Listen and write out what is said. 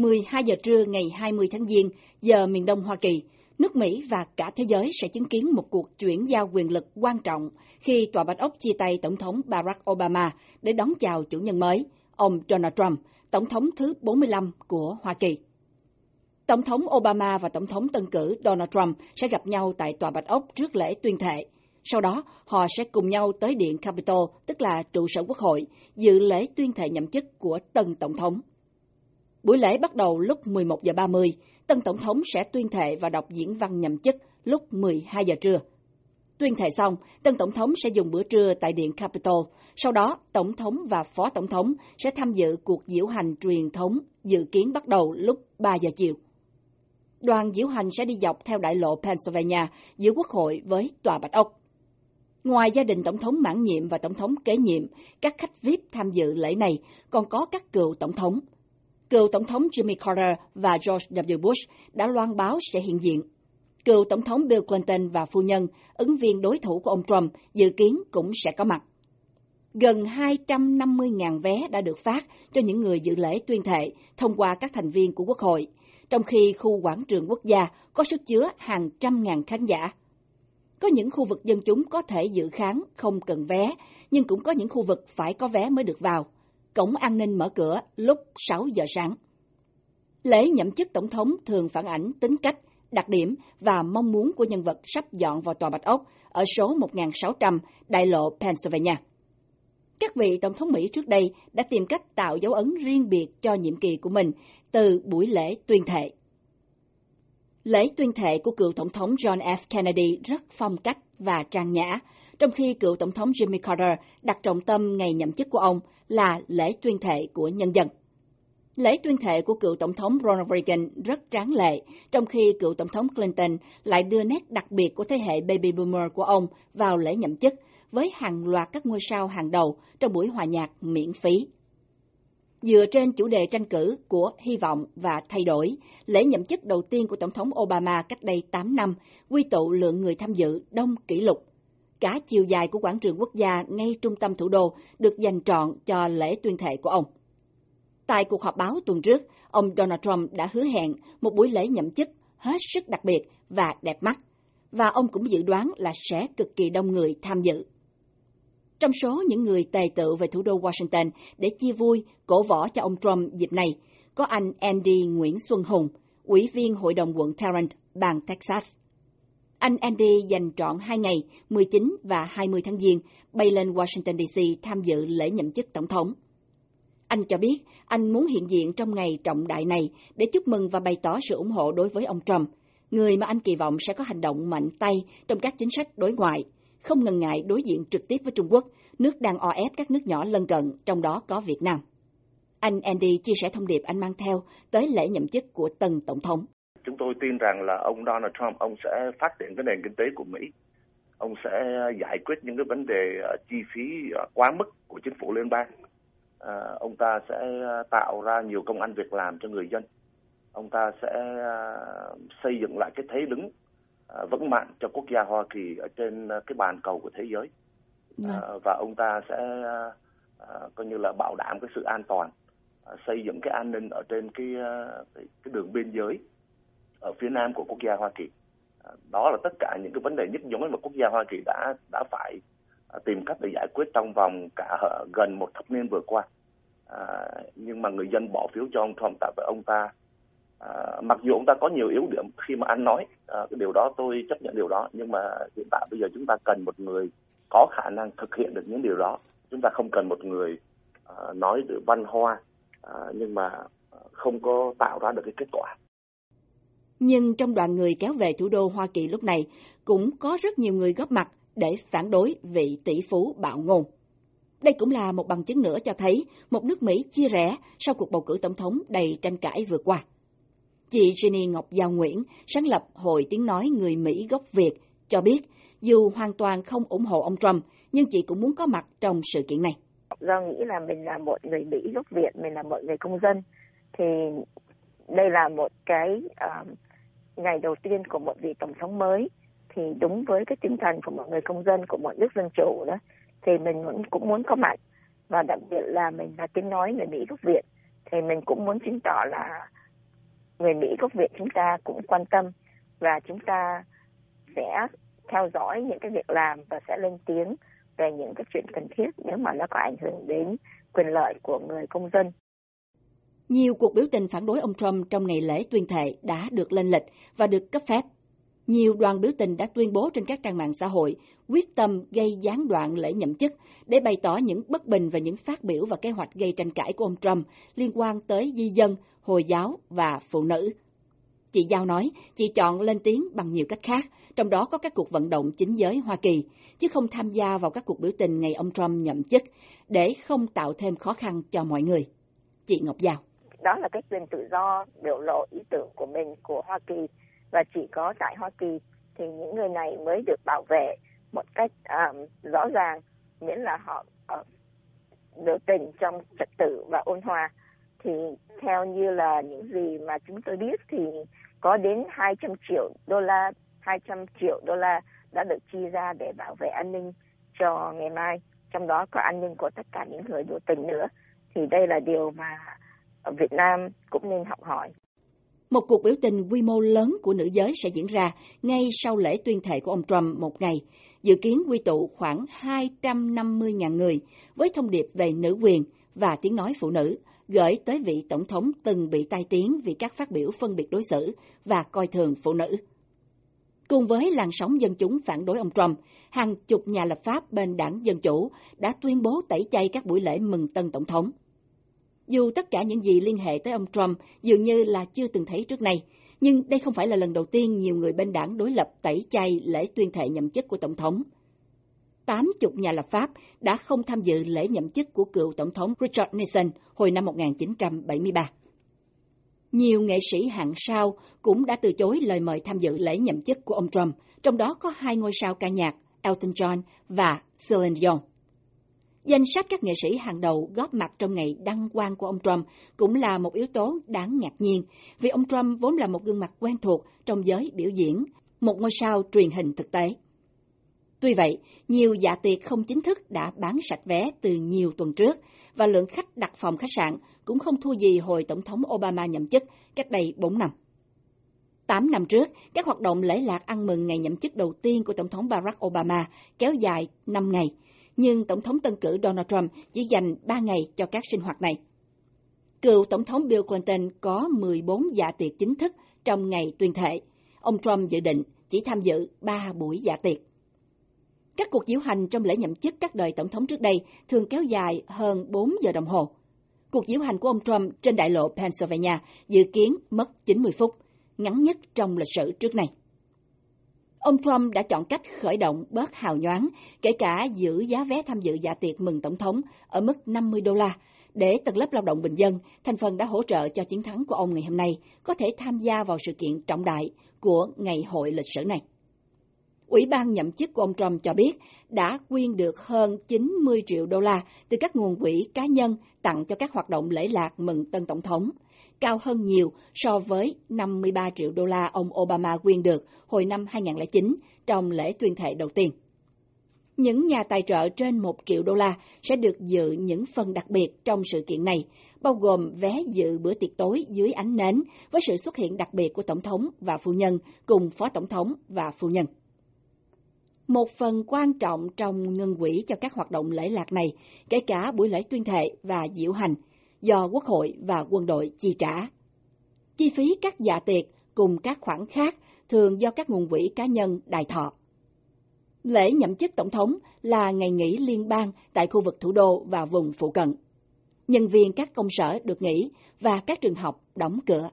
12 giờ trưa ngày 20 tháng Giêng, giờ miền Đông Hoa Kỳ, nước Mỹ và cả thế giới sẽ chứng kiến một cuộc chuyển giao quyền lực quan trọng khi Tòa Bạch Ốc chia tay Tổng thống Barack Obama để đón chào chủ nhân mới, ông Donald Trump, Tổng thống thứ 45 của Hoa Kỳ. Tổng thống Obama và Tổng thống tân cử Donald Trump sẽ gặp nhau tại Tòa Bạch Ốc trước lễ tuyên thệ. Sau đó, họ sẽ cùng nhau tới Điện Capitol, tức là trụ sở quốc hội, dự lễ tuyên thệ nhậm chức của tân Tổng thống. Buổi lễ bắt đầu lúc 11 giờ 30, tân Tổng thống sẽ tuyên thệ và đọc diễn văn nhậm chức lúc 12 giờ trưa. Tuyên thệ xong, tân Tổng thống sẽ dùng bữa trưa tại Điện Capitol. Sau đó, Tổng thống và Phó Tổng thống sẽ tham dự cuộc diễu hành truyền thống dự kiến bắt đầu lúc 3 giờ chiều. Đoàn diễu hành sẽ đi dọc theo đại lộ Pennsylvania giữa Quốc hội với Tòa Bạch Ốc. Ngoài gia đình Tổng thống mãn nhiệm và Tổng thống kế nhiệm, các khách VIP tham dự lễ này còn có các cựu Tổng thống. Cựu Tổng thống Jimmy Carter và George W. Bush đã loan báo sẽ hiện diện. Cựu Tổng thống Bill Clinton và phu nhân, ứng viên đối thủ của ông Trump, dự kiến cũng sẽ có mặt. Gần 250.000 vé đã được phát cho những người dự lễ tuyên thệ thông qua các thành viên của Quốc hội, trong khi khu quảng trường quốc gia có sức chứa hàng trăm ngàn khán giả. Có những khu vực dân chúng có thể dự kháng không cần vé, nhưng cũng có những khu vực phải có vé mới được vào. Cổng an ninh mở cửa lúc 6 giờ sáng. Lễ nhậm chức tổng thống thường phản ảnh tính cách, đặc điểm và mong muốn của nhân vật sắp dọn vào tòa Bạch Ốc ở số 1600 đại lộ Pennsylvania. Các vị tổng thống Mỹ trước đây đã tìm cách tạo dấu ấn riêng biệt cho nhiệm kỳ của mình từ buổi lễ tuyên thệ. Lễ tuyên thệ của cựu tổng thống John F. Kennedy rất phong cách và trang nhã, trong khi cựu tổng thống Jimmy Carter đặt trọng tâm ngày nhậm chức của ông là lễ tuyên thệ của nhân dân. Lễ tuyên thệ của cựu tổng thống Ronald Reagan rất tráng lệ, trong khi cựu tổng thống Clinton lại đưa nét đặc biệt của thế hệ baby boomer của ông vào lễ nhậm chức với hàng loạt các ngôi sao hàng đầu trong buổi hòa nhạc miễn phí. Dựa trên chủ đề tranh cử của hy vọng và thay đổi, lễ nhậm chức đầu tiên của Tổng thống Obama cách đây 8 năm quy tụ lượng người tham dự đông kỷ lục. Cả chiều dài của quảng trường quốc gia ngay trung tâm thủ đô được dành trọn cho lễ tuyên thệ của ông. Tại cuộc họp báo tuần trước, ông Donald Trump đã hứa hẹn một buổi lễ nhậm chức hết sức đặc biệt và đẹp mắt, và ông cũng dự đoán là sẽ cực kỳ đông người tham dự. Trong số những người tề tự về thủ đô Washington để chia vui, cổ võ cho ông Trump dịp này, có anh Andy Nguyễn Xuân Hùng, ủy viên Hội đồng quận Tarrant, bang Texas. Anh Andy dành trọn hai ngày, 19 và 20 tháng Giêng, bay lên Washington DC tham dự lễ nhậm chức tổng thống. Anh cho biết anh muốn hiện diện trong ngày trọng đại này để chúc mừng và bày tỏ sự ủng hộ đối với ông Trump, người mà anh kỳ vọng sẽ có hành động mạnh tay trong các chính sách đối ngoại – không ngần ngại đối diện trực tiếp với Trung Quốc, nước đang o ép các nước nhỏ lân cận, trong đó có Việt Nam. Anh Andy chia sẻ thông điệp anh mang theo tới lễ nhậm chức của tân tổng thống. Chúng tôi tin rằng là ông Donald Trump ông sẽ phát triển cái nền kinh tế của Mỹ. Ông sẽ giải quyết những cái vấn đề ờ, chi phí ờ, quá mức của chính phủ liên bang. À, ông ta sẽ tạo ra nhiều công ăn việc làm cho người dân. Ông ta sẽ xây dựng lại cái thế đứng vững mạnh cho quốc gia Hoa Kỳ ở trên cái bàn cầu của thế giới à, và ông ta sẽ à, coi như là bảo đảm cái sự an toàn xây dựng cái an ninh ở trên cái, cái cái đường biên giới ở phía nam của quốc gia Hoa Kỳ. À, đó là tất cả những cái vấn đề nhức nhối mà quốc gia Hoa Kỳ đã đã phải à, tìm cách để giải quyết trong vòng cả ờ, gần một thập niên vừa qua. À, nhưng mà người dân bỏ phiếu cho ông Trump tại vì ông ta À, mặc dù ông ta có nhiều yếu điểm khi mà ăn nói à, cái điều đó tôi chấp nhận điều đó nhưng mà hiện tại bây giờ chúng ta cần một người có khả năng thực hiện được những điều đó. Chúng ta không cần một người à, nói được văn hoa à, nhưng mà à, không có tạo ra được cái kết quả nhưng trong đoàn người kéo về thủ đô Hoa Kỳ lúc này cũng có rất nhiều người góp mặt để phản đối vị tỷ phú bạo ngôn. Đây cũng là một bằng chứng nữa cho thấy một nước Mỹ chia rẽ sau cuộc bầu cử tổng thống đầy tranh cãi vừa qua. Chị Jenny Ngọc Giao Nguyễn, sáng lập Hội Tiếng Nói Người Mỹ gốc Việt, cho biết dù hoàn toàn không ủng hộ ông Trump, nhưng chị cũng muốn có mặt trong sự kiện này. Do nghĩ là mình là một người Mỹ gốc Việt, mình là một người công dân, thì đây là một cái uh, ngày đầu tiên của một vị tổng thống mới, thì đúng với cái tinh thần của mọi người công dân của mọi nước dân chủ đó, thì mình cũng, cũng muốn có mặt và đặc biệt là mình là tiếng nói người Mỹ gốc Việt, thì mình cũng muốn chứng tỏ là người Mỹ gốc Việt chúng ta cũng quan tâm và chúng ta sẽ theo dõi những cái việc làm và sẽ lên tiếng về những cái chuyện cần thiết nếu mà nó có ảnh hưởng đến quyền lợi của người công dân. Nhiều cuộc biểu tình phản đối ông Trump trong ngày lễ tuyên thệ đã được lên lịch và được cấp phép. Nhiều đoàn biểu tình đã tuyên bố trên các trang mạng xã hội quyết tâm gây gián đoạn lễ nhậm chức để bày tỏ những bất bình và những phát biểu và kế hoạch gây tranh cãi của ông Trump liên quan tới di dân, Hồi giáo và phụ nữ. Chị Giao nói, chị chọn lên tiếng bằng nhiều cách khác, trong đó có các cuộc vận động chính giới Hoa Kỳ, chứ không tham gia vào các cuộc biểu tình ngày ông Trump nhậm chức, để không tạo thêm khó khăn cho mọi người. Chị Ngọc Giao. Đó là cái quyền tự do biểu lộ ý tưởng của mình của Hoa Kỳ, và chỉ có tại Hoa Kỳ thì những người này mới được bảo vệ một cách um, rõ ràng, miễn là họ uh, biểu tình trong trật tự và ôn hòa. Thì theo như là những gì mà chúng tôi biết thì có đến 200 triệu đô la 200 triệu đô la đã được chi ra để bảo vệ an ninh cho ngày mai. Trong đó có an ninh của tất cả những người biểu tình nữa. Thì đây là điều mà ở Việt Nam cũng nên học hỏi. Một cuộc biểu tình quy mô lớn của nữ giới sẽ diễn ra ngay sau lễ tuyên thệ của ông Trump một ngày, dự kiến quy tụ khoảng 250.000 người với thông điệp về nữ quyền và tiếng nói phụ nữ, gửi tới vị tổng thống từng bị tai tiếng vì các phát biểu phân biệt đối xử và coi thường phụ nữ. Cùng với làn sóng dân chúng phản đối ông Trump, hàng chục nhà lập pháp bên đảng Dân Chủ đã tuyên bố tẩy chay các buổi lễ mừng tân tổng thống. Dù tất cả những gì liên hệ tới ông Trump dường như là chưa từng thấy trước đây, nhưng đây không phải là lần đầu tiên nhiều người bên đảng đối lập tẩy chay lễ tuyên thệ nhậm chức của tổng thống. 80 nhà lập pháp đã không tham dự lễ nhậm chức của cựu Tổng thống Richard Nixon hồi năm 1973. Nhiều nghệ sĩ hạng sao cũng đã từ chối lời mời tham dự lễ nhậm chức của ông Trump, trong đó có hai ngôi sao ca nhạc Elton John và Celine Dion. Danh sách các nghệ sĩ hàng đầu góp mặt trong ngày đăng quang của ông Trump cũng là một yếu tố đáng ngạc nhiên, vì ông Trump vốn là một gương mặt quen thuộc trong giới biểu diễn, một ngôi sao truyền hình thực tế. Tuy vậy, nhiều dạ tiệc không chính thức đã bán sạch vé từ nhiều tuần trước và lượng khách đặt phòng khách sạn cũng không thua gì hồi Tổng thống Obama nhậm chức cách đây 4 năm. Tám năm trước, các hoạt động lễ lạc ăn mừng ngày nhậm chức đầu tiên của Tổng thống Barack Obama kéo dài 5 ngày, nhưng Tổng thống tân cử Donald Trump chỉ dành 3 ngày cho các sinh hoạt này. Cựu Tổng thống Bill Clinton có 14 dạ tiệc chính thức trong ngày tuyên thệ. Ông Trump dự định chỉ tham dự 3 buổi dạ tiệc. Các cuộc diễu hành trong lễ nhậm chức các đời tổng thống trước đây thường kéo dài hơn 4 giờ đồng hồ. Cuộc diễu hành của ông Trump trên đại lộ Pennsylvania dự kiến mất 90 phút, ngắn nhất trong lịch sử trước này. Ông Trump đã chọn cách khởi động bớt hào nhoáng, kể cả giữ giá vé tham dự dạ tiệc mừng tổng thống ở mức 50 đô la, để tầng lớp lao động bình dân, thành phần đã hỗ trợ cho chiến thắng của ông ngày hôm nay, có thể tham gia vào sự kiện trọng đại của ngày hội lịch sử này. Ủy ban nhậm chức của ông Trump cho biết đã quyên được hơn 90 triệu đô la từ các nguồn quỹ cá nhân tặng cho các hoạt động lễ lạc mừng tân tổng thống, cao hơn nhiều so với 53 triệu đô la ông Obama quyên được hồi năm 2009 trong lễ tuyên thệ đầu tiên. Những nhà tài trợ trên 1 triệu đô la sẽ được dự những phần đặc biệt trong sự kiện này, bao gồm vé dự bữa tiệc tối dưới ánh nến với sự xuất hiện đặc biệt của Tổng thống và phu nhân cùng Phó Tổng thống và phu nhân. Một phần quan trọng trong ngân quỹ cho các hoạt động lễ lạc này, kể cả buổi lễ tuyên thệ và diễu hành, do Quốc hội và quân đội chi trả. Chi phí các dạ tiệc cùng các khoản khác thường do các nguồn quỹ cá nhân đài thọ. Lễ nhậm chức tổng thống là ngày nghỉ liên bang tại khu vực thủ đô và vùng phụ cận. Nhân viên các công sở được nghỉ và các trường học đóng cửa.